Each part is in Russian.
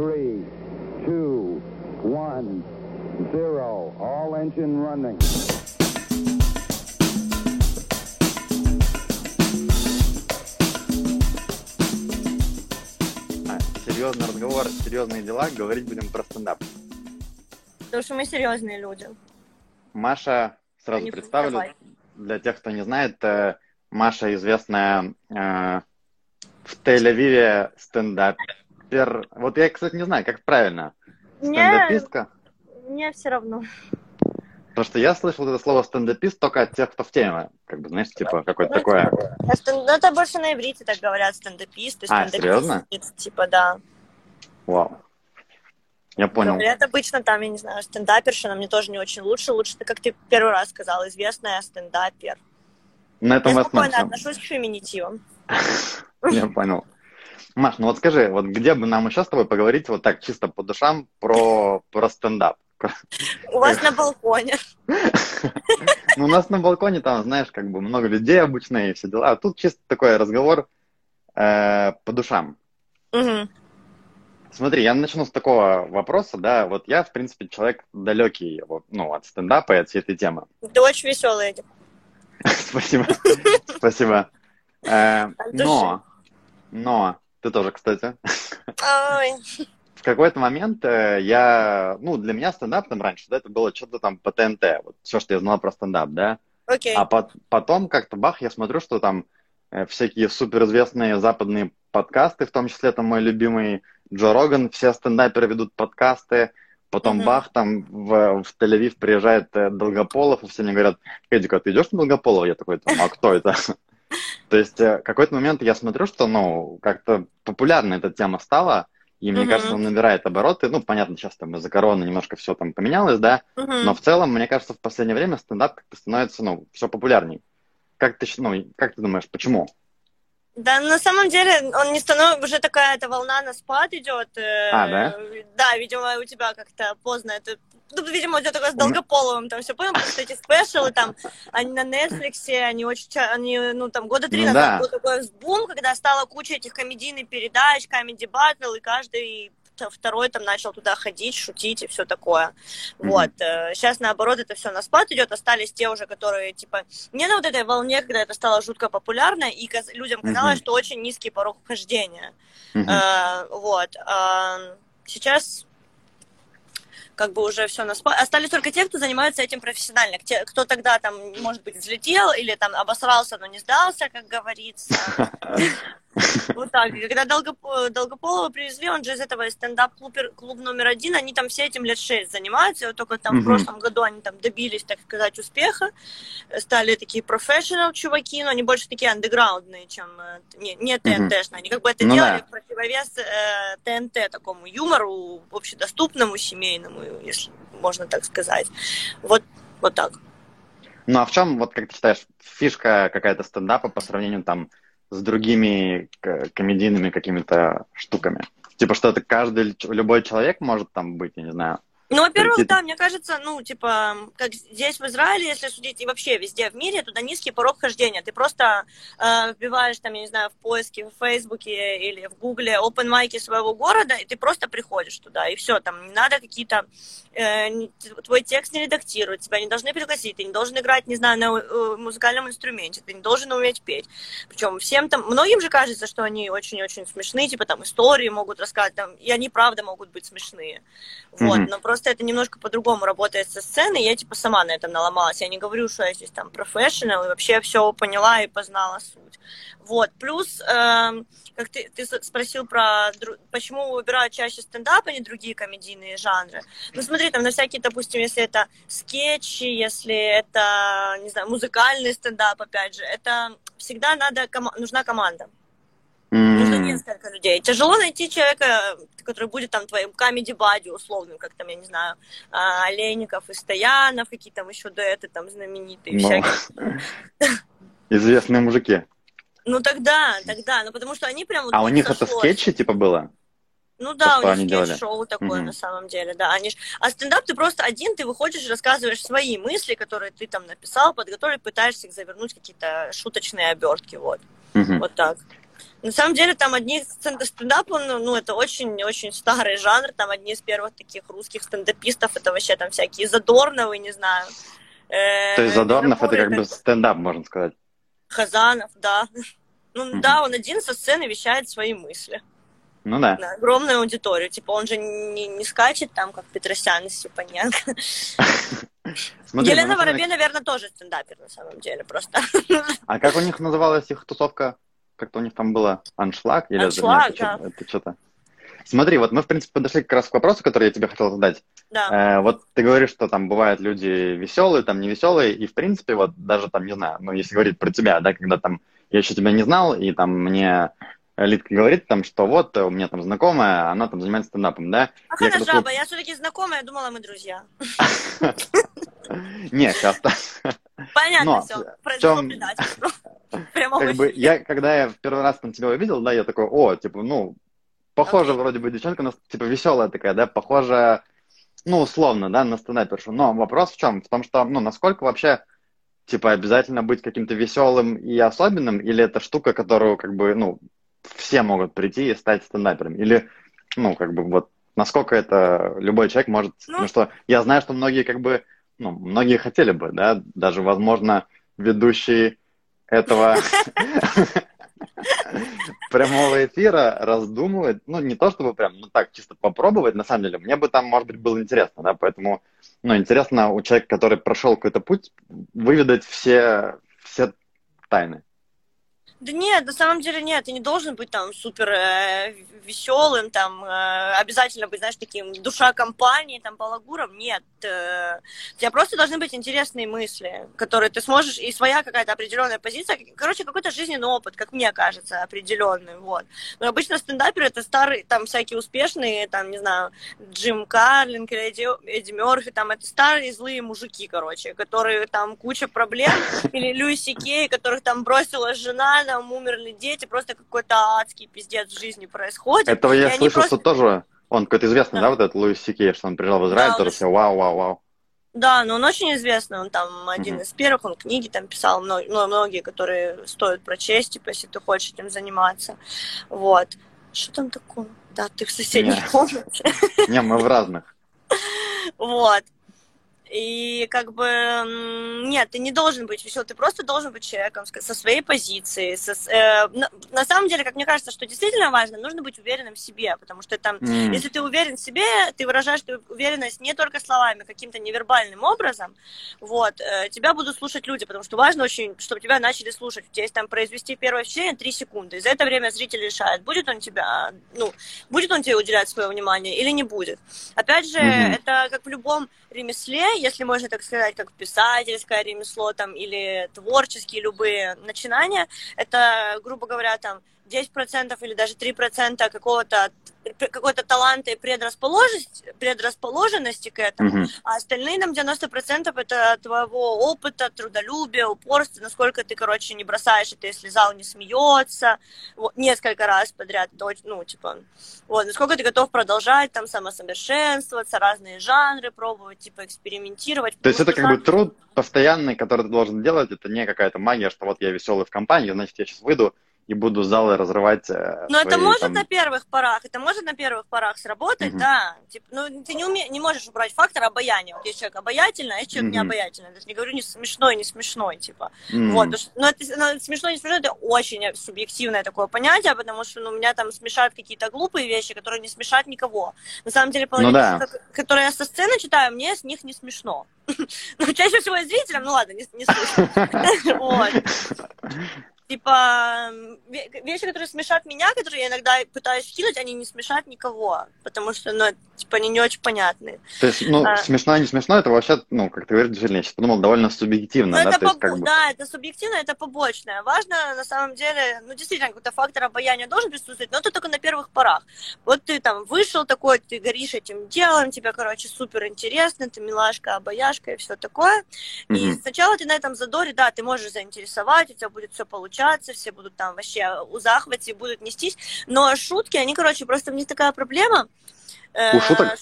three, two, one, zero. All engine running. Серьезный разговор, серьезные дела, говорить будем про стендап. Потому что мы серьезные люди. Маша, сразу Они представлю, давай. для тех, кто не знает, э, Маша известная э, в Тель-Авиве стендапер. Вот я, кстати, не знаю, как правильно. Мне, Стендапистка? мне все равно. Потому что я слышал это слово стендапист только от тех, кто в теме. Как бы, знаешь, типа какое-то такое. А стен- ну, это больше на иврите так говорят, стендаписты, А, серьезно? Типа, да. Вау. Я понял. Говорят обычно там, я не знаю, стендаперша, но мне тоже не очень лучше. Лучше, как ты первый раз сказал, известная стендапер. На этом Я спокойно отношусь к феминитивам. Я понял. Маш, ну вот скажи, вот где бы нам еще с тобой поговорить вот так чисто по душам про, про стендап? У вас на балконе. Ну, у нас на балконе там, знаешь, как бы много людей обычно и все дела. А тут чисто такой разговор э, по душам. Смотри, я начну с такого вопроса, да, вот я, в принципе, человек далекий вот, ну, от стендапа и от всей этой темы. Ты очень веселый, Эдик. Спасибо, спасибо. Э. Но, но, ты тоже, кстати, Ой. в какой-то момент э, я, ну, для меня стендап там раньше, да, это было что-то там по ТНТ, вот все, что я знал про стендап, да, Окей. а пот- потом как-то бах, я смотрю, что там э, всякие суперизвестные западные подкасты, в том числе там мой любимый Джо Роган, все стендаперы ведут подкасты, потом Мгм. бах, там в, в Тель-Авив приезжает э, Долгополов, и все мне говорят, Эдик, а ты идешь на Долгополова? Я такой, а кто это? То есть э, какой-то момент я смотрю, что, ну, как-то популярна эта тема стала, и мне Мгм. кажется, он набирает обороты. Ну, понятно, сейчас там из-за короны немножко все там поменялось, да, Мгм. но в целом, мне кажется, в последнее время стендап как-то становится, ну, все популярней. Как ты, ну, как ты думаешь, почему? Да, на самом деле он не становится, уже такая эта волна на спад идет. э, А, да? Да, видимо, у тебя как-то поздно это... Ну, видимо, у тебя только с Долгополовым там все понял, потому что эти спешалы там, они на Netflix, они очень, они, ну, там, года три Ну назад да. был такой бум, когда стала куча этих комедийных передач, комедий батл, и каждый второй там начал туда ходить, шутить и все такое. Мгм. Вот. Сейчас, наоборот, это все на спад идет, остались те уже, которые, типа, не на вот этой волне, когда это стало жутко популярно, и людям казалось, Мгм. что очень низкий порог вхождения. Мгм. Э, вот. А, сейчас как бы уже все на спад. Остались только те, кто занимается этим профессионально. Те, кто тогда там, может быть, взлетел или там обосрался, но не сдался, как говорится. Вот так. И когда Долгоп- Долгополова привезли, он же из этого стендап-клуб клуб номер один, они там все этим лет шесть занимаются, вот только там в прошлом году они там добились, так сказать, успеха, стали такие профессионал чуваки, но они больше такие андеграундные, чем э, не, не ТНТшные. Они как бы это Ну делали да. в противовес э, ТНТ такому юмору, общедоступному, семейному, если можно так сказать. Вот, вот так. Ну, а в чем, вот как ты считаешь, фишка какая-то стендапа по сравнению там с другими комедийными какими-то штуками? Типа, что это каждый, любой человек может там быть, я не знаю. Ну, во-первых, да, мне кажется, ну, типа, как здесь в Израиле, если судить, и вообще везде в мире, туда низкий порог хождения. Ты просто э, вбиваешь, там, я не знаю, в поиске, в Фейсбуке или в Гугле open майки своего города, и ты просто приходишь туда, и все, там, не надо какие-то... э, твой текст не редактируют, тебя не должны пригласить, ты не должен играть, не знаю, на э, музыкальном инструменте, ты не должен уметь петь. Причем всем там... Многим же кажется, что они очень-очень смешные, типа, там, истории могут рассказать, там, и они, правда, могут быть смешные. Вот, Мгм. но просто это немножко по-другому работает со сценой, я типа сама на этом наломалась. Я не говорю, что я здесь там профессионал, и вообще все поняла и познала суть. Вот, плюс, эм, как ты, ты спросил про, почему выбирают чаще стендап, а не другие комедийные жанры. Ну смотри, там на всякие, допустим, если это скетчи, если это, не знаю, музыкальный стендап, опять же, это всегда надо, кома- нужна команда. Нужно несколько людей. Тяжело найти человека, который будет там твоим камеди бади условным, как там, я не знаю, а, Олейников и Стоянов, какие там еще дуэты там знаменитые ну, всякие. Известные мужики. Ну тогда, тогда, ну потому что они прям вот А у них них это сошлось. скетчи типа было? Ну да, у них делали. скетч-шоу такое Мгм. на самом деле, да. Они ж... А стендап ты просто один, ты выходишь, рассказываешь свои мысли, которые ты там написал, подготовил, пытаешься их завернуть какие-то шуточные обертки, вот. Мгм. Вот так. На самом деле там одни стендап, он, ну, это очень-очень старый жанр, там одни из первых таких русских стендапистов, это вообще там всякие Задорновы, не знаю. Э, То есть Задорнов это как бы стендап, можно сказать. Хазанов, да. Ну угу. да, он один со сцены вещает свои мысли. Ну да. На огромную аудиторию. Типа он же не, не скачет там, как Петросян из Степаненко. Смотри, Елена Воробей, наверное, тоже стендапер на самом деле просто. А как у них называлась их тусовка? Как-то у них там было аншлаг? Или аншлаг, это, да. Это что-то... Смотри, вот мы, в принципе, подошли как раз к вопросу, который я тебе хотел задать. Да. Э, вот ты говоришь, что там бывают люди веселые, там невеселые, и, в принципе, вот даже там, не знаю, ну, если говорить про тебя, да, когда там я еще тебя не знал, и там мне Литка говорит там, что вот у меня там знакомая, она там занимается стендапом, да? Ах, она жаба, я все-таки знакомая, я думала, мы друзья. Нет, сейчас Понятно все, произошло предательство. Как бы я, когда я в первый раз там тебя увидел, да, я такой, о, типа, ну, похоже вроде бы девчонка, типа, веселая такая, да, похожая, ну, условно, да, на стендапершу. Но вопрос в чем? В том, что, ну, насколько вообще типа обязательно быть каким-то веселым и особенным, или это штука, которую как бы, ну, все могут прийти и стать стендапером? Или, ну, как бы вот насколько это любой человек может... Ну, потому что я знаю, что многие как бы, ну, многие хотели бы, да, даже, возможно, ведущие этого прямого эфира раздумывать, ну, не то чтобы прям, ну, так, чисто попробовать, на самом деле, мне бы там, может быть, было интересно, да, поэтому, ну, интересно у человека, который прошел какой-то путь, выведать все, все тайны. Да нет, на самом деле нет, ты не должен быть там супер э, веселым, там э, обязательно быть, знаешь, таким душа компании, там балагуром, нет. Э, у тебя просто должны быть интересные мысли, которые ты сможешь, и своя какая-то определенная позиция, короче, какой-то жизненный опыт, как мне кажется, определенный, вот. Но обычно стендаперы это старые, там всякие успешные, там, не знаю, Джим Карлинг или Эдди, Эдди Мерфи, там это старые злые мужики, короче, которые там куча проблем, или Люси Кей, которых там бросила жена, там умерли дети, просто какой-то адский пиздец в жизни происходит. Этого я слышал, просто... что тоже он какой-то известный, да, да вот этот Луис Сикей, что он приезжал в Израиль, да, тоже все вау, вау, вау. Да, но он очень известный, он там один mm-hmm. из первых, он книги там писал, много, многие, которые стоят прочесть, типа, если ты хочешь этим заниматься. Вот. Что там такое? Да, ты в соседней не. комнате. Не, мы в разных. Вот. И как бы нет, ты не должен быть веселым, ты просто должен быть человеком со своей позицией. Со, э, на, на самом деле, как мне кажется, что действительно важно, нужно быть уверенным в себе, потому что там, mm. если ты уверен в себе, ты выражаешь эту уверенность не только словами, каким-то невербальным образом, вот, э, тебя будут слушать люди, потому что важно очень, чтобы тебя начали слушать. У тебя есть там произвести первое впечатление 3 секунды, и за это время зритель решает, будет он тебя, ну, будет он тебе уделять свое внимание или не будет. Опять же, mm-hmm. это как в любом ремесле, если можно так сказать, как писательское ремесло там, или творческие любые начинания, это, грубо говоря, там 10% или даже 3% какого-то какой-то таланта и предрасположенности, предрасположенности к этому, mm-hmm. а остальные нам 90% это твоего опыта, трудолюбия, упорства, насколько ты, короче, не бросаешь это, если зал не смеется, вот, несколько раз подряд, ну, типа, вот, насколько ты готов продолжать там самосовершенствоваться, разные жанры пробовать, типа, экспериментировать. То есть это как бы труд постоянный, который ты должен делать, это не какая-то магия, что вот я веселый в компании, значит, я сейчас выйду, и буду залы разрывать. Э, Но свои, это может там... на первых порах, это может на первых порах сработать, угу. да. Типа, ну, ты не, уме... не можешь убрать фактор обаяния. Вот есть человек обаятельный, а есть человек угу. необаятельный. Даже не говорю не смешной, не смешной, типа. Угу. Вот, но это, но смешной, не смешной, это очень субъективное такое понятие, потому что ну, у меня там смешают какие-то глупые вещи, которые не смешат никого. На самом деле, половина, ну, да. которые я со сцены читаю, мне с них не смешно. Ну, чаще всего и зрителям, ну ладно, не, не слышно. типа, вещи, которые смешат меня, которые я иногда пытаюсь кинуть, они не смешат никого, потому что, ну, типа, они не очень понятные. То есть, ну, а. смешно, не смешно, это вообще, ну, как ты говоришь, действительно, я сейчас подумал, довольно субъективно, ну, да? Это То есть, как бы... Да, это субъективно, это побочное. Важно, на самом деле, ну, действительно, какой-то фактор обаяния должен присутствовать, но это только на первых порах. Вот ты там вышел такой, ты горишь этим делом, тебе, короче, супер интересно, ты милашка, обаяшка и все такое. Mm-hmm. И сначала ты на этом задоре, да, ты можешь заинтересовать, у тебя будет все получаться, общаться, все будут там вообще у захвате, будут нестись. Но шутки, они, короче, просто у них такая проблема. Э, у шуток?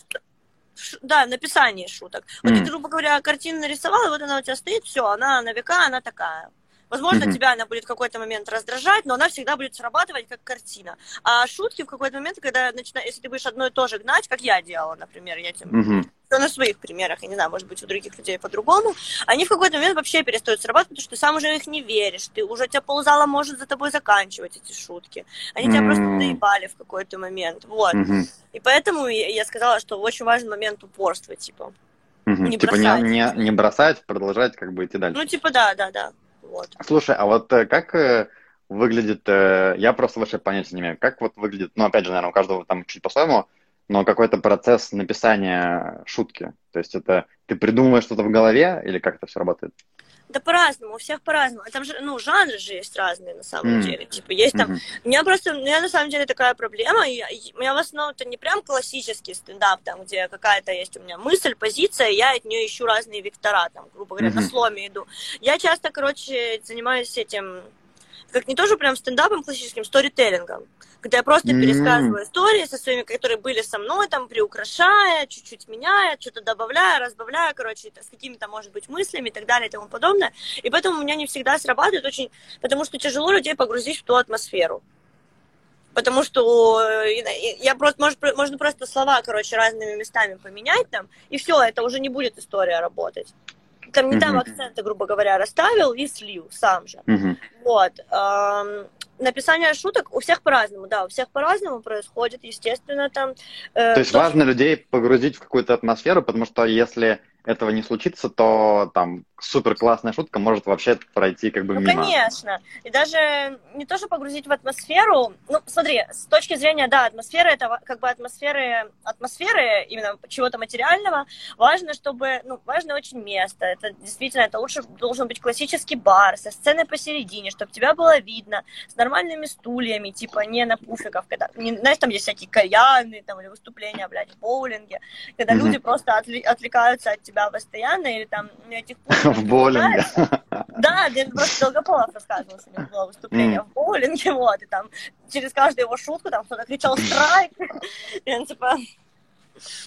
да, написание шуток. Вот mm. ты, грубо говоря, картину нарисовал, и вот она у тебя стоит, все, она на века, она такая. Возможно, Мгм. тебя она будет в какой-то момент раздражать, но она всегда будет срабатывать как картина. А шутки в какой-то момент, когда начина... если ты будешь одно и то же гнать, как я делала, например, я тебе Мгм. Всё на своих примерах, я не знаю, может быть, у других людей по-другому, они в какой-то момент вообще перестают срабатывать, потому что ты сам уже в них не веришь, ты уже тебя ползала может за тобой заканчивать эти шутки. Они тебя просто М. заебали в какой-то момент. Вот. И поэтому я я сказала, что очень важен момент упорства, типа. Не Типа не, бросать. не, не бросать, продолжать как бы идти дальше. Ну, типа, да, да, да. Вот. Слушай, а вот э, как э, выглядит, э, я просто вообще понятия не имею, как вот выглядит, ну, опять же, наверное, у каждого там чуть по-своему, но какой-то процесс написания шутки. То есть это ты придумываешь что-то в голове или как это все работает? Да по-разному, у всех по-разному. А Там же, ну, жанры же есть разные на самом М. деле. Типа, есть там Мгм. У меня просто, у меня на самом деле такая проблема. и у меня в основном это не прям классический стендап, там, где какая-то есть у меня мысль, позиция, я от нее ищу разные вектора, там, грубо говоря, на Мгм. сломе иду. Я часто, короче, занимаюсь этим, как не тоже прям стендапом классическим, сторителлингом. Когда я просто М. пересказываю истории со своими, которые были со мной, там, приукрашая, чуть-чуть меняя, что-то добавляя, разбавляя, короче, с какими-то, может быть, мыслями и так далее и тому подобное. И поэтому у меня не всегда срабатывает очень, потому что тяжело людей погрузить в ту атмосферу. Потому что э, я просто, может, можно просто слова, короче, разными местами поменять там, и все, это уже не будет история работать. Там не там Мгм. акценты, грубо говоря, расставил и слил сам же. Мгм. Вот. Написание шуток у всех по-разному, да, у всех по-разному происходит, естественно, там. э, То есть кто- важно людей погрузить в какую-то атмосферу, потому что если этого не случится, то там супер классная шутка может вообще пройти как бы Ну, мимо. конечно. И даже не то, что погрузить в атмосферу. Ну, смотри, с точки зрения, да, атмосферы, это как бы атмосферы, атмосферы именно чего-то материального. Важно, чтобы, ну, важно очень место. Это действительно, это лучше должен быть классический бар со сценой посередине, чтобы тебя было видно, с нормальными стульями, типа не на пуфиков, когда, не, знаешь, там есть всякие кальяны, там, или выступления, блядь, в боулинге, когда Мгм. люди просто отвлекаются от тебя постоянно, или там на этих пуфиках В боулинге. да, Дэн просто Долгополов рассказывал, у него было выступление в боулинге, вот, и там через каждую его шутку там кто-то кричал «страйк», и он типа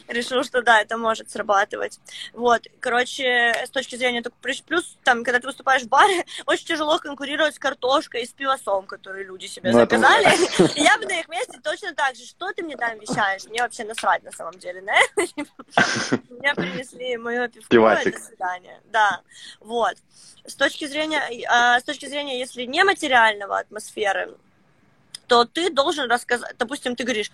решил, что да, это может срабатывать. Вот, короче, с точки зрения так, плюс, плюс, там, когда ты выступаешь в баре, очень тяжело конкурировать с картошкой и с пивосом, которые люди себе Ну, это- заказали. И я бы на их месте точно так же, что ты мне там вещаешь, мне вообще насрать на самом деле на это. Мне принесли мое пивко, до свидания. Да, вот. С точки зрения, а, с точки зрения, если нематериального атмосферы, то ты должен рассказать, допустим, ты говоришь,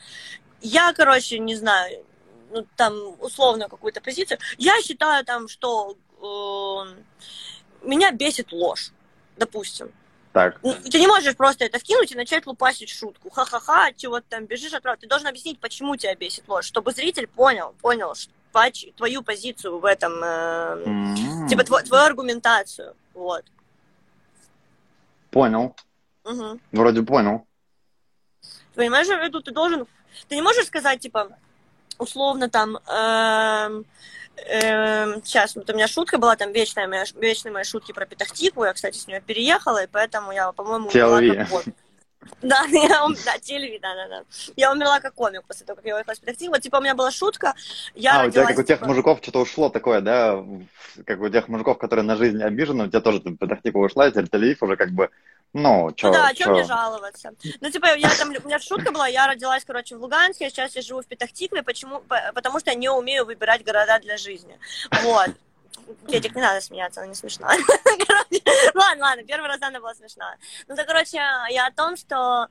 я, короче, не знаю, ну, там, условно какую-то позицию, я считаю там, что э, меня бесит ложь, допустим. Так. Ну, Ты не можешь просто это вкинуть и начать лупасить шутку. Ха-ха-ха, чего ты там бежишь от правды. Ты должен объяснить, почему тебя бесит ложь, чтобы зритель понял, понял твою позицию в этом, э, М, типа тво- твою аргументацию. Вот. Понял. Мгм. Вроде понял. Понимаешь, я имею в виду, ты должен... Ты не можешь сказать, типа, условно там... эм, эм, сейчас, вот у меня шутка была, там, вечная моя, вечные мои шутки про Петахтику. Я, кстати, с нее переехала, и поэтому я, по-моему, умерла как. Да, я, ум- да, телеви, да, да, да. Я умерла как комик после того, как я уехала из Петахтика. Вот, типа, у меня была шутка, я а, у тебя как у тех типа, мужиков что-то ушло такое, да? Как у тех мужиков, которые на жизнь обижены, у тебя тоже там Петахтика ушла, и Тель-Авив уже как бы, ну, чё, Ну да, о чем мне жаловаться? Ну, типа, я там, у меня шутка была, я родилась, короче, в Луганске, а сейчас я живу в Петахтикле, почему? По- Потому что я не умею выбирать города для жизни. Вот. Петик, не надо смеяться, она не смешная. Ладно, ладно, первый раз она была смешная. Ну, да, короче, я о том, что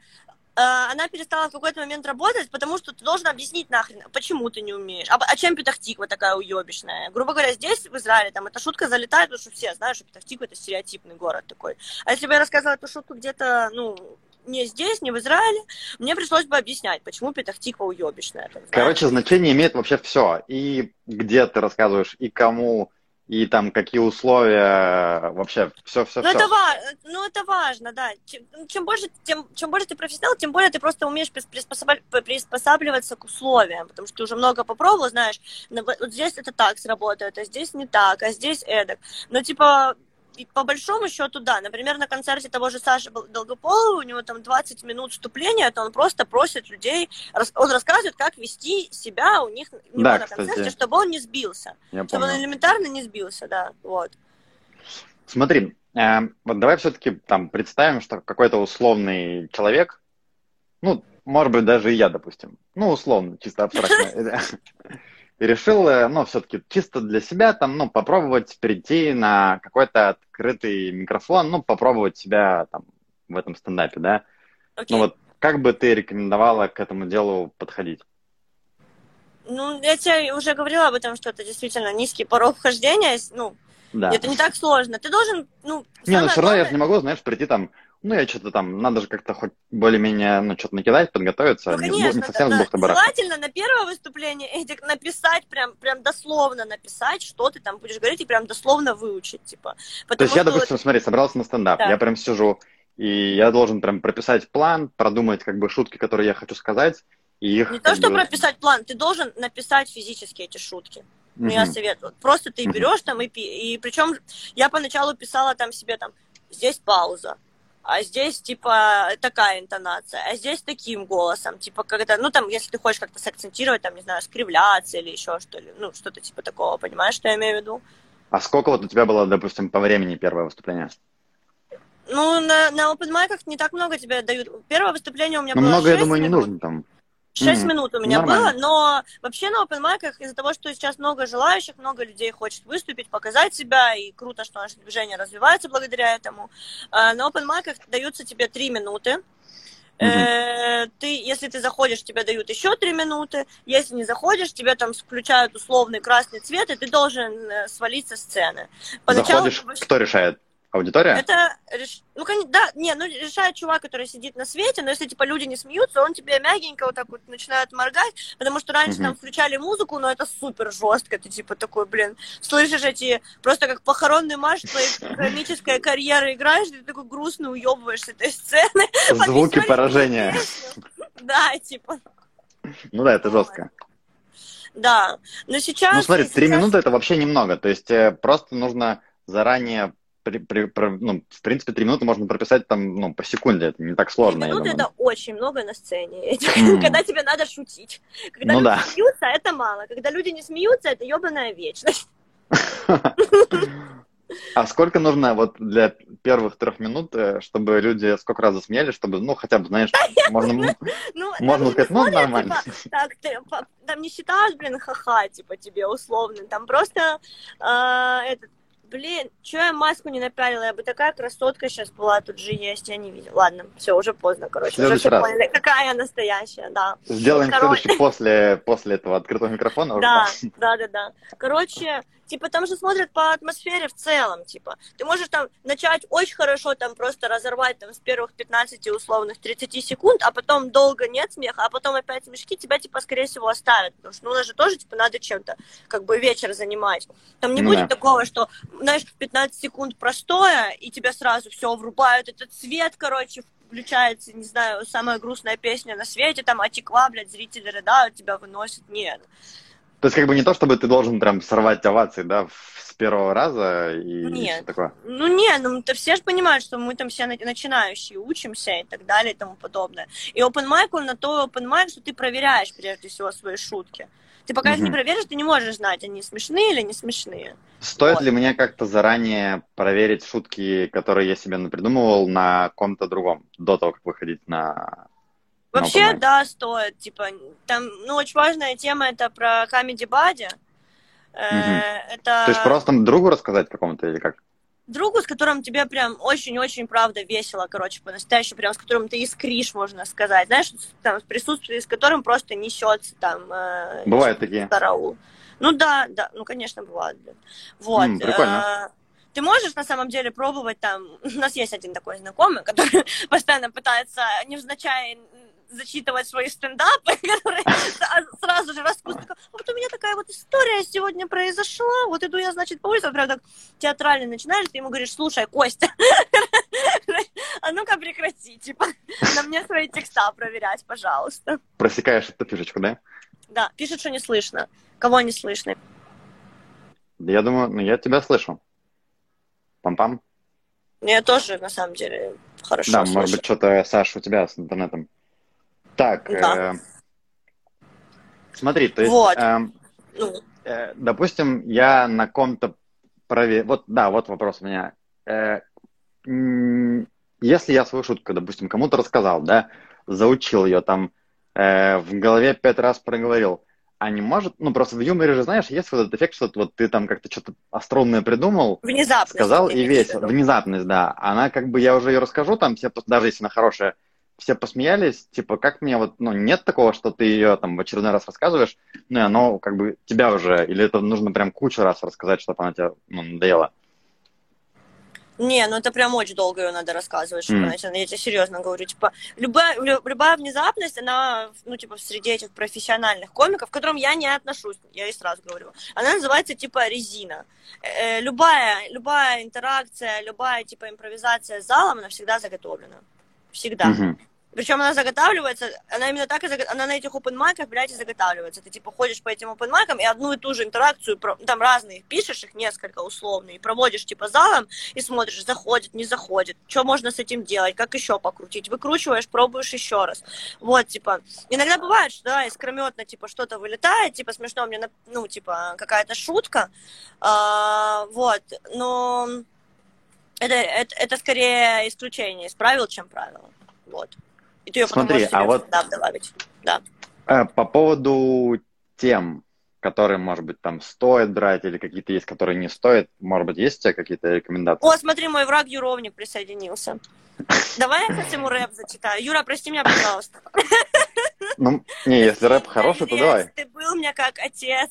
э, она перестала в какой-то момент работать, потому что ты должен объяснить нахрен, почему ты не умеешь. А, а чем Петахтиква такая уебищная? Грубо говоря, здесь, в Израиле, там эта шутка залетает, потому что все знают, что Петахтиква это стереотипный город такой. А если бы я рассказывала эту шутку где-то, ну, не здесь, не в Израиле, мне пришлось бы объяснять, почему Петахтиква уебищная. знаешь. Короче, значение имеет вообще все. И где ты рассказываешь, и кому, и там какие условия, вообще все-все-все. Ну это, ва- ну, это важно, да. Чем, ну, чем больше, тем, чем больше ты профессионал, тем более ты просто умеешь прис- приспособа- приспосабливаться к условиям, потому что ты уже много попробовал, знаешь, ну, вот здесь это так сработает, а здесь не так, а здесь эдак. Но типа по большому счету, да. Например, на концерте того же Саши Долгополова, у него там 20 минут вступления, то он просто просит людей, он рассказывает, как вести себя у них у Да, на кстати. концерте, чтобы он не сбился. Я Чтобы он помню. элементарно не сбился, да, вот. Смотри, э, вот давай все-таки там представим, что какой-то условный человек, ну, может быть, даже и я, допустим, ну, условно, чисто абстрактно, и решил, э, ну, все-таки чисто для себя там, ну, попробовать перейти на какой-то открытый микрофон, ну, попробовать себя там в этом стендапе, да? Okay. Ну, вот как бы ты рекомендовала к этому делу подходить? Ну, я тебе уже говорила об этом, что это действительно низкий порог вхождения, ну, да. это не так сложно. Ты должен, ну, Не, ну все равно главное... я же не могу, знаешь, прийти там, ну, я что-то там, надо же как-то хоть более-менее, ну, что-то накидать, подготовиться. Ну, конечно, не, не совсем да, да. Желательно на первое выступление Эдик написать, прям, прям дословно написать, что ты там будешь говорить, и прям дословно выучить, типа. То есть я, допустим, вот... смотри, собрался на стендап, да. я прям сижу, и я должен прям прописать план, продумать как бы шутки, которые я хочу сказать, и их... Не то, что бы... прописать план, ты должен написать физически эти шутки. Ну, я советую. Просто ты берешь там и, и причем я поначалу писала там себе там, здесь пауза, а здесь, типа, такая интонация, а здесь таким голосом, типа, когда, ну, там, если ты хочешь как-то сакцентировать, там, не знаю, скривляться или еще что ли, ну, что-то типа такого, понимаешь, что я имею в виду? А сколько вот у тебя было, допустим, по времени первое выступление? Ну, на, на open не так много тебе дают. Первое выступление у меня ну, было много, я думаю, минут. не нужно там. Шесть mm-hmm. минут у меня Нормально. было, но вообще на open из-за того, что сейчас много желающих, много людей хочет выступить, показать себя, и круто, что наше движение развивается благодаря этому. А, на open даются тебе три минуты. Mm-hmm. Ты, если ты заходишь, тебе дают еще три минуты. Если не заходишь, тебе там включают условный красный цвет, и ты должен э, свалить со сцены. Поначалу... Заходишь, кто решает? Аудитория? Это, ну, да, не, ну, решает чувак, который сидит на свете, но если, типа, люди не смеются, он тебе мягенько вот так вот начинает моргать, потому что раньше uh-huh. там включали музыку, но это супер жестко, ты, типа, такой, блин, слышишь эти, просто как похоронный марш твоей комической карьеры играешь, ты такой грустный уебываешь с этой сцены. Звуки поражения. Да, типа. Ну да, это жестко. Да, но сейчас... Ну смотри, три сейчас... минуты это вообще немного, то есть э, просто нужно заранее при, при, при, ну, в принципе, три минуты можно прописать там, ну, по секунде, это не так сложно. Три минуты это очень много на сцене, mm. когда тебе надо шутить. Когда ну, люди да. смеются, это мало. Когда люди не смеются, это ебаная вечность. А сколько нужно вот для первых трех минут, э, чтобы люди сколько раз засмеялись, чтобы, ну, хотя бы, знаешь, можно, ну, можно сказать, ну, нормально. Типа, так, ты там не считаешь, блин, ха-ха, типа, тебе условно, там просто э, этот, Блин, что я маску не напялила? Я бы такая красотка сейчас была, тут же есть, я не видела. Ладно, все, уже поздно, короче. Уже все поняли, какая я настоящая, да. Сделаем короче... следующий после, после этого открытого микрофона. Да, да, да, да. Короче, Типа там же смотрят по атмосфере в целом, типа. Ты можешь там начать очень хорошо, там просто разорвать там с первых 15 условных 30 секунд, а потом долго нет смеха, а потом опять смешки, тебя типа скорее всего оставят, потому что ну, у нас же тоже типа надо чем-то как бы вечер занимать. Там не ну, будет да. такого, что, знаешь, 15 секунд простое, и тебя сразу все врубают, этот цвет, короче, включается, не знаю, самая грустная песня на свете, там, отекла, блядь, зрители рыдают, тебя выносят, нет. То есть как бы не то, чтобы ты должен прям сорвать овации, да, с первого раза и Нет. все такое? Ну не, ну то все же понимают, что мы там все начинающие, учимся и так далее и тому подобное. И open mic, он на то open mic, что ты проверяешь прежде всего свои шутки. Ты пока их не проверишь, ты не можешь знать, они смешные или не смешные. Стоит вот. ли мне как-то заранее проверить шутки, которые я себе напридумывал на ком-то другом, до того, как выходить на Вообще, да, стоит. Типа, там, ну, очень важная тема это про Comedy Buddy. Угу. Это... То есть просто другу рассказать какому-то или как? Другу, с которым тебе прям очень-очень, правда, весело, короче, по-настоящему, прям с которым ты искришь, можно сказать. Знаешь, там, присутствие, с которым просто несется там... Э, Бывают такие. Караул. Ну да, да, ну, конечно, бывает. Блин. Вот. М, прикольно. Э, ты можешь на самом деле пробовать там... У нас есть один такой знакомый, который постоянно пытается невзначай зачитывать свои стендапы, которые сразу же распустят. Вот у меня такая вот история сегодня произошла, вот иду я, значит, по улице, прям так театрально начинаешь, ты ему говоришь, слушай, Костя, а ну-ка прекрати, типа, на мне свои текста проверять, пожалуйста. Просекаешь эту фишечку, да? Да, пишет, что не слышно. Кого не слышно? Я думаю, ну я тебя слышу. Пам-пам. Я тоже, на самом деле, хорошо Да, слышу. может быть, что-то, Саша, у тебя с интернетом. Так, да. э, смотри, то есть, вот. э, э, допустим, я на ком-то проверил, вот, да, вот вопрос у меня. Э, если я свою шутку, допустим, кому-то рассказал, да, заучил ее там, э, в голове пять раз проговорил, а не может, ну просто в юморе же, знаешь, есть вот этот эффект, что вот ты там как-то что-то остроумное придумал, Внезапность. сказал и весь, внезапность, да. Она как бы, я уже ее расскажу, там все, даже если она хорошая, все посмеялись, типа, как мне вот, ну, нет такого, что ты ее там в очередной раз рассказываешь, ну, и оно как бы тебя уже, или это нужно прям кучу раз рассказать, чтобы она тебе, ну, надоела? Не, ну это прям очень долго ее надо рассказывать, чтобы mm. начать. Я тебе серьезно говорю. Типа, любая, любая внезапность, она, ну, типа, в среде этих профессиональных комиков, к которым я не отношусь, я и сразу говорю, она называется, типа, резина. Э, любая, любая интеракция, любая, типа, импровизация с залом, она всегда заготовлена. Всегда. Mm-hmm. Причем она заготавливается, она именно так и заг... она на этих open майках, блядь, и заготавливается. Ты типа ходишь по этим open майкам и одну и ту же интеракцию, там разные, пишешь их несколько условно, и проводишь типа залом и смотришь, заходит, не заходит, что можно с этим делать, как еще покрутить, выкручиваешь, пробуешь еще раз. Вот, типа, иногда бывает, что, да, искрометно, типа, что-то вылетает, типа, смешно мне, ну, типа, какая-то шутка, а, вот, но это, это, это скорее исключение из правил, чем правило. Вот. И ты ее Смотри, потом а вот добавить. Да. Э, по поводу тем, которые, может быть, там стоит брать, или какие-то есть, которые не стоит, может быть, есть у тебя какие-то рекомендации? О, смотри, мой враг Юровник присоединился. Давай я хоть ему рэп зачитаю. Юра, прости меня, пожалуйста. Ну, не, если рэп хороший, то давай. Ты был мне как отец.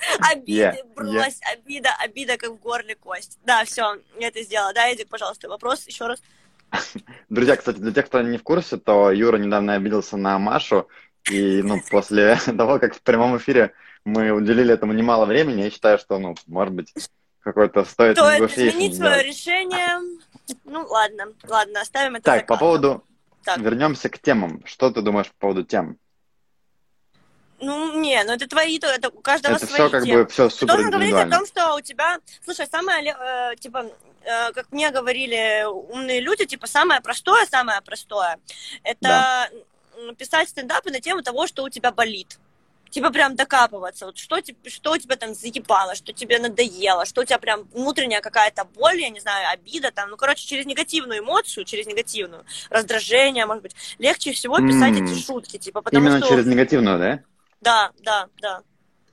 Обиды, брось, обида, обида, как в горле кость. Да, все, я это сделала. Да, Эдик, пожалуйста, вопрос еще раз. Друзья, кстати, для тех, кто не в курсе, то Юра недавно обиделся на Машу, и ну, после того, как в прямом эфире мы уделили этому немало времени, я считаю, что, ну, может быть, какой-то стоит Стоит изменить свое решение. Ну, ладно, ладно, оставим это Так, по поводу... Так. Вернемся к темам. Что ты думаешь по поводу тем? Ну, не, ну это твои, это у каждого это свои все как темы. бы все супер Должен говорить о том, что у тебя... Слушай, самое, э, типа, Э, как мне говорили умные люди, типа самое простое, самое простое, это да. писать стендапы на тему того, что у тебя болит. Типа прям докапываться, вот что, что у тебя там заебало, что тебе надоело, что у тебя прям внутренняя какая-то боль, я не знаю, обида там, ну, короче, через негативную эмоцию, через негативную, раздражение, может быть, легче всего писать mm. эти шутки, типа, потому Именно что... через негативную, да? Да, да, да.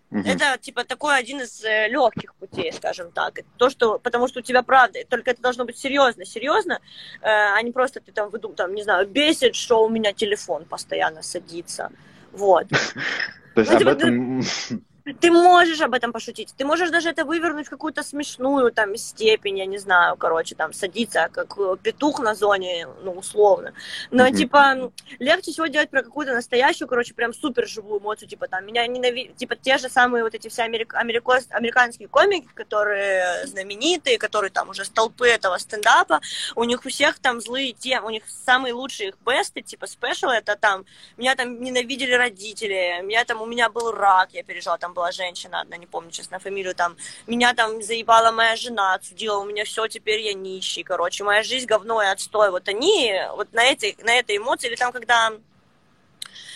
Угу. Это типа такой один из э, легких путей, скажем так. То, что, потому что у тебя правда, только это должно быть серьезно, серьезно, э, а не просто ты там выдум, там, не знаю, бесит, что у меня телефон постоянно садится. Вот. То есть ну, об типа, этом... Ты можешь об этом пошутить. Ты можешь даже это вывернуть в какую-то смешную там степень, я не знаю, короче, там садиться как э, петух на зоне, ну, условно. Но, mm-hmm. типа, легче всего делать про какую-то настоящую, короче, прям супер живую эмоцию, типа, там, меня ненавидят, типа, те же самые вот эти все америк... америкос... американские комики, которые знаменитые, которые там уже столпы этого стендапа, у них у всех там злые темы, у них самые лучшие их бесты, типа, спешл, это там, меня там ненавидели родители, меня там, у меня был рак, я пережила там была женщина одна, не помню, честно, фамилию там, меня там заебала моя жена, отсудила, у меня все, теперь я нищий, короче, моя жизнь говно и отстой. Вот они вот на, эти, на этой эмоции, или там, когда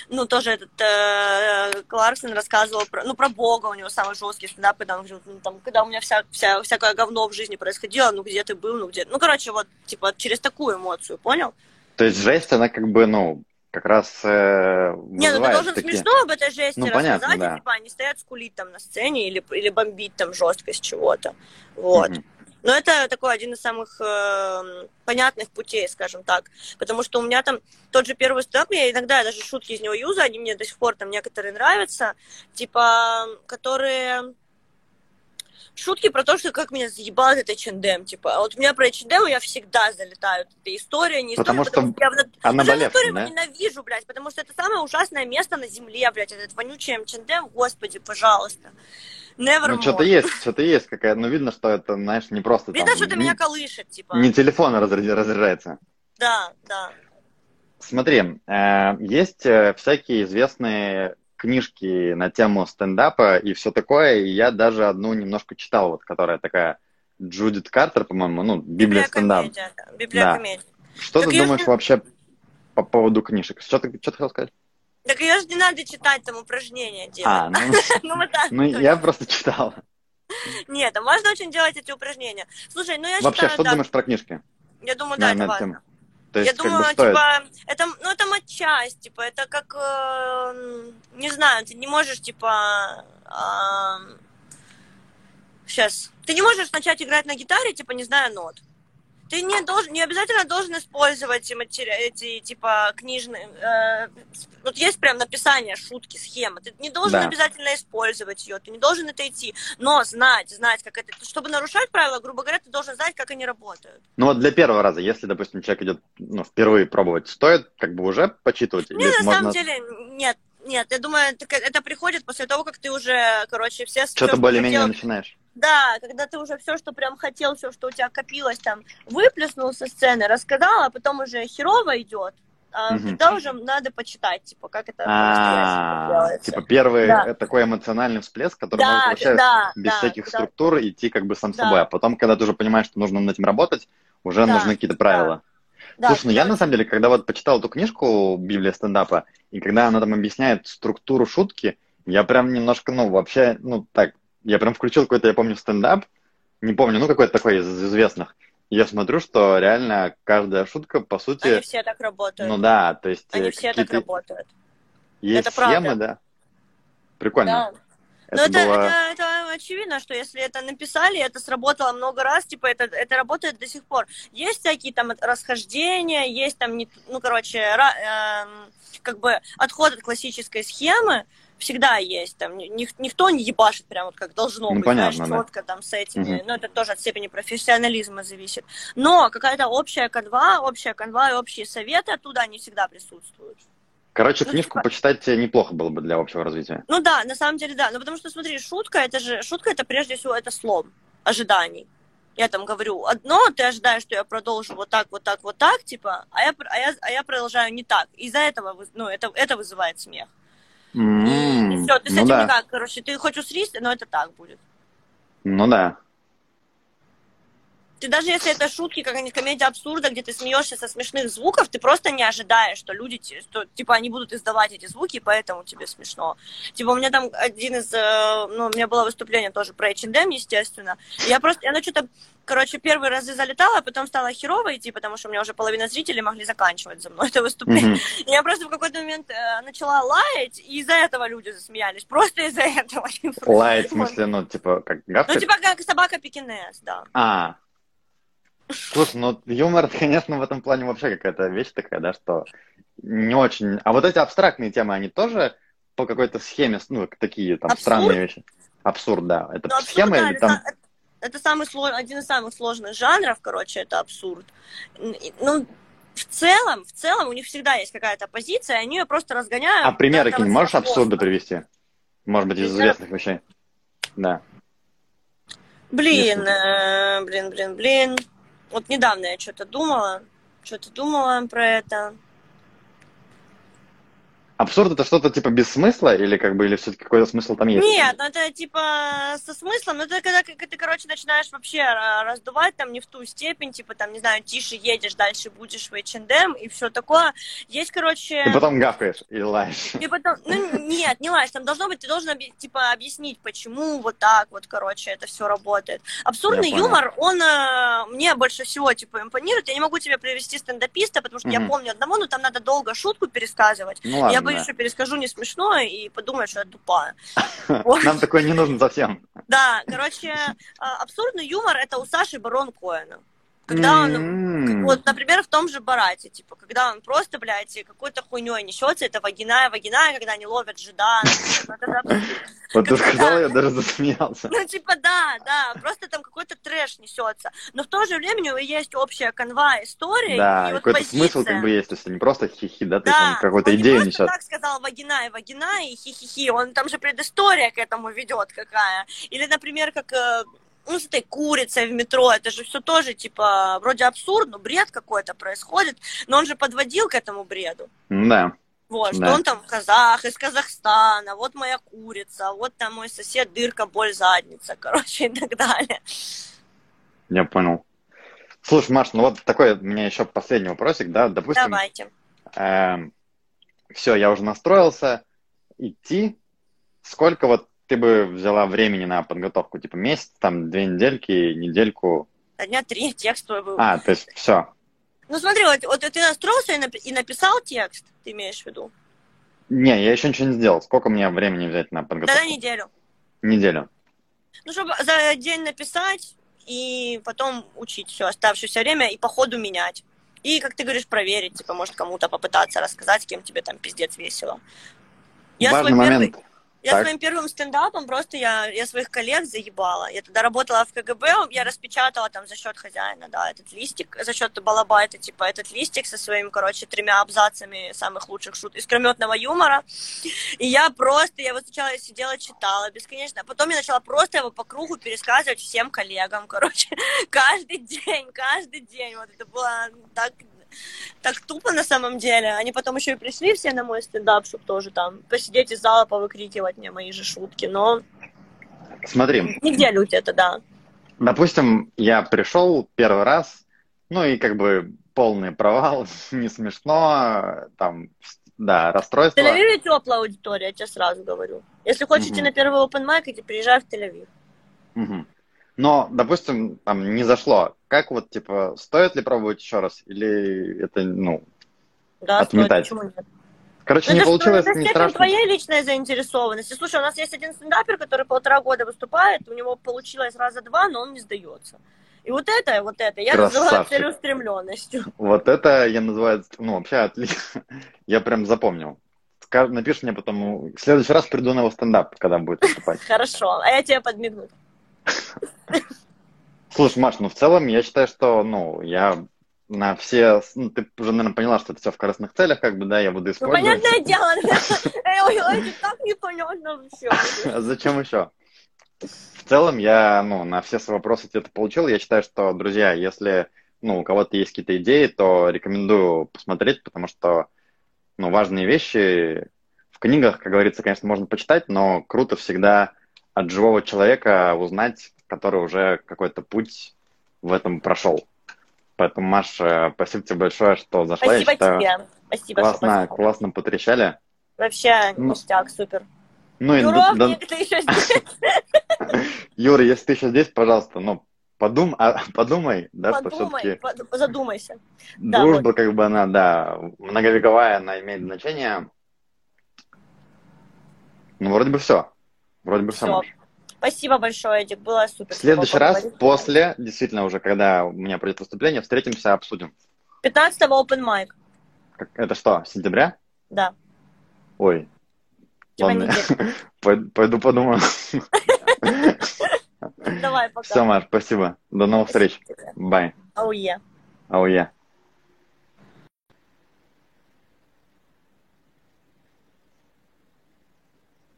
ну, тоже этот э, Кларксон рассказывал про, ну, про Бога, у него самый жесткий стендап, когда он говорил, ну, там, когда у меня вся, вся, всякое говно в жизни происходило, ну, где ты был, ну, где... Ну, короче, вот, типа, через такую эмоцию, понял? То есть жесть, она как бы, ну, как раз э, Не, ну ты должен такие... смешно об этой жести ну, рассказать, понятно, да. типа, они стоят скулить там на сцене или, или бомбить там жесткость чего-то. Вот. Mm-hmm. Но это такой один из самых э, понятных путей, скажем так. Потому что у меня там тот же первый стендап, я иногда даже шутки из него юзаю, они мне до сих пор там некоторые нравятся, типа, которые шутки про то, что как меня заебал этот H&M, типа. А вот у меня про H&M я всегда залетаю. Это история, не история. Потому что потому, что я, она Уже историю да? ненавижу, блядь, потому что это самое ужасное место на земле, блядь, этот вонючий H&M, господи, пожалуйста. Never ну, что-то есть, что-то есть какая Ну, видно, что это, знаешь, не просто Видно, там, что это не, меня колышет, типа. Не телефон разряжается. Да, да. Смотри, э, есть э, всякие известные книжки на тему стендапа и все такое, и я даже одну немножко читал, вот, которая такая Джудит Картер, по-моему, ну, Библия, стендапа. Библия да. Что так ты думаешь не... вообще по поводу книжек? Что ты, что ты хотел сказать? Так ее же не надо читать, там упражнения делать. А, ну, ну, ну я просто читал. Нет, там важно очень делать эти упражнения. Слушай, ну я Вообще, считаю, что да, думаешь про книжки? я думаю, да, на, это важно. тему? То Я есть, как думаю, бы типа, это, ну, это матчасть, типа, это как, э, не знаю, ты не можешь, типа, сейчас, ты не можешь начать играть на гитаре, типа, не зная нот. Ты не должен, не обязательно должен использовать эти, матери- эти типа, книжные, э, вот есть прям написание, шутки, схемы. Ты не должен Да. обязательно использовать ее, ты не должен это идти, но знать, знать, как это, чтобы нарушать правила, грубо говоря, ты должен знать, как они работают. Ну вот для первого раза, если, допустим, человек идет ну, впервые пробовать, стоит как бы уже почитывать? Не, Или на можно самом деле, нет. Нет, я думаю, это, это приходит после того, как ты уже, короче, все... что-то что более-менее хотел- начинаешь? Да, когда ты уже все, что прям хотел, все, что у тебя копилось, там, выплеснул со сцены, рассказал, а потом уже херово идет, а тогда уже надо почитать, типа, как это А, делается. Типа первый Да. такой эмоциональный всплеск, который Да, может вообще да, без да, всяких структур идти как бы сам Да. собой. А потом, когда ты уже понимаешь, что нужно над этим работать, уже Да, нужны какие-то правила. Да, Слушай, ну я на самом деле, когда вот почитал эту книжку «Библия стендапа», и когда она там объясняет структуру шутки, я прям немножко, ну, вообще, ну, так, я прям включил какой-то, я помню, стендап, не помню, ну, какой-то такой из известных. И я смотрю, что реально каждая шутка, по сути, Они все так работают. ну да, то есть Они э, все так работают. есть Это правда. схемы, да. Прикольно. Да. Но Это это, было... это, это очевидно, что если это написали, это сработало много раз, типа это, это работает до сих пор. Есть всякие там расхождения, есть там, не- ну, короче, ра- эм, как бы отход от классической схемы, всегда есть. Там ни- ник- никто не ебашит прям вот как должно Ну, быть, понятно, знаешь, да. четко там с этими. Мгм. Ну, это тоже от степени профессионализма зависит. Но какая-то общая канва, общая канва и общие советы оттуда, они всегда присутствуют. Короче, Ну, книжку типа- почитать неплохо было бы для общего развития. Ну да, на самом деле да. Ну потому что смотри, шутка это же шутка это прежде всего это слом ожиданий. Я там говорю одно, ты ожидаешь, что я продолжу вот так, вот так, вот так, типа, а я, а я, а я продолжаю не так. Из-за этого, ну, это, это вызывает смех. М, все, ты с ну этим да, никак, короче, ты хочешь усрись, но это так будет. ну да. Ты даже если это шутки, как они комедия абсурда, где ты смеешься со смешных звуков, ты просто не ожидаешь, что люди, что, типа, они будут издавать эти звуки, и поэтому тебе смешно. Типа, у меня там один из, э, ну, у меня было выступление тоже про H&M, естественно. Я просто, я на что-то, короче, первые разы залетала, а потом стала херово идти, потому что у меня уже половина зрителей могли заканчивать за мной это выступление. И я просто в какой-то момент э, начала лаять, и из-за этого люди засмеялись. Просто из-за этого. Лаять, в смысле, ну, типа, как Ну, гавкать? типа, как собака пекинес, да. А. Слушай, ну юмор, это, конечно, в этом плане вообще какая-то вещь такая, да, что не очень... А вот эти абстрактные темы, они тоже по какой-то схеме, ну, такие там Абсурд? странные вещи? Абсурд, да. Это Ну, абсурд, схема да, или это, там... са- это самый сло- один из самых сложных жанров, короче, это абсурд. Ну, в целом, в целом у них всегда есть какая-то позиция, они ее просто разгоняют. А примеры какие можешь абсурда привести? Может быть, из известных вещей? Да. Блин, э, блин, блин, блин. Вот недавно я что-то думала, что-то думала про это. Абсурд это что-то типа без смысла или как бы или все-таки какой-то смысл там есть? Нет, ну это типа со смыслом, ну это когда ты, короче, начинаешь вообще э, раздувать там не в ту степень, типа там, не знаю, тише едешь, дальше будешь в H&M и все такое. Есть, короче... И потом гавкаешь и лаешь. И потом, ну нет, не лаешь, там должно быть, ты должен типа объяснить, почему вот так вот, короче, это все работает. Абсурдный Я юмор, он э, мне больше всего типа импонирует. Я не могу тебе привести стендаписта, потому что я Мгм. помню одного, но там надо долго шутку пересказывать. Ну ладно, я боюсь, что перескажу не смешно и подумают, что я тупая. Нам такое не нужно совсем. Да, короче, а, абсурдный юмор это у Саши Барон Коэна. Когда он вот, например, в том же Барате, типа, когда он просто, блядь, какой-то хуйней несется, это вагина, вагина, когда они ловят жида. Вот ты сказал, я даже засмеялся. Ну, типа, да, да, просто там какой-то трэш несется. Но в то же время у него есть общая канва истории. Да, какой-то смысл как бы есть, то есть не просто хихи, да, Да, он какую-то идею несет. так сказал вагина и вагина и хи-хи-хи, он там же предыстория к этому ведет какая. Или, например, как э, ну, с этой курицей в метро, это же все тоже, типа, вроде абсурд, но бред какой-то происходит, но он же подводил к этому бреду. Да. Вот, что Да. он там казах, из Казахстана, вот моя курица, вот там мой сосед дырка, боль, задница, короче, и так далее. Я понял. Слушай, Маш, ну вот такой у меня еще последний вопросик, да, допустим, Давайте. все, я уже настроился идти. Сколько вот ты бы взяла времени на подготовку? Типа месяц, там, две недельки, недельку? А дня три текст твой был. А, то есть все. Ну смотри, вот, вот ты настроился и, напи- и написал текст, ты имеешь в виду? Не, я еще ничего не сделал. Сколько мне времени взять на подготовку? Да, на неделю. Неделю. Ну, чтобы за день написать и потом учить все оставшееся время и по ходу менять. И, как ты говоришь, проверить, типа, может, кому-то попытаться рассказать, кем тебе там пиздец весело. Я Важный свой момент. первый- Я Так. своим первым стендапом просто я, я своих коллег заебала. Я тогда работала в КГБ, я распечатала там за счет хозяина, да, этот листик, за счет балабайта, типа, этот листик со своим, короче, тремя абзацами самых лучших шут искрометного юмора. И я просто, я его сначала сидела, читала бесконечно, а потом я начала просто его по кругу пересказывать всем коллегам, короче, каждый день, каждый день. Вот это было так так тупо на самом деле. Они потом еще и пришли все на мой стендап, чтобы тоже там посидеть из зала, повыкрикивать мне мои же шутки. Но Смотри, неделю где-то, да. допустим, я пришел первый раз, ну и как бы полный провал, не смешно, там, да, расстройство. Тель-Авиве теплая аудитория, я тебе сразу говорю. Если хочешь Мгм. на первый open mic, иди приезжай в Тель-Авив. Мгм. Но, допустим, там не зашло. Как вот, типа, стоит ли пробовать еще раз? Или это, ну... Да, стоит, Отметать. нет? Короче, Ну, не это получилось, это не страшно. твоей личной заинтересованности. Слушай, у нас есть один стендапер, который полтора года выступает, у него получилось раза два, но он не сдается. И вот это, вот это, я называю Красавчик. целеустремленностью. Вот это я называю, ну, вообще отлично. Я прям запомнил. Напиши мне потом, в следующий раз приду на его стендап, когда будет выступать. Хорошо, а я тебе подмигну. Слушай, Маш, ну в целом я считаю, что, ну, я на все, ну, ты уже, наверное, поняла, что это все в корыстных целях, как бы, да, я буду Ну, использовать. понятное дело, это так непонятно все. Зачем еще? В целом я, ну, на все свои вопросы это получил. Я считаю, что, друзья, если, ну, у кого-то есть какие-то идеи, то рекомендую посмотреть, потому что, ну, важные вещи в книгах, как говорится, конечно, можно почитать, но круто всегда от живого человека узнать, который уже какой-то путь в этом прошел. Поэтому, Маша, спасибо тебе большое, что зашла. Я Спасибо считаю, тебе. Спасибо, что классно, позвал. классно потрещали. Вообще, Ну, ништяк, супер. Ну, Юрок, да- ты еще здесь? Юра, если ты еще здесь, пожалуйста, ну, подум, а, подумай, да, что Подумай, все-таки под- задумайся. Да, дружба, как бы она, да, многовековая, она имеет значение. Ну, вроде бы все. Вроде бы все, Всё. Маш. Спасибо большое, Эдик, было супер. В следующий раз, поговорить. после, действительно, уже когда у меня пройдет выступление, встретимся, обсудим. 15-го open mic, Как- это что, сентября? да. Ой, Типа ладно, пойду подумаю. Давай, пока. Все, Маш, спасибо. До новых встреч. Бай. Ауе. Ауе.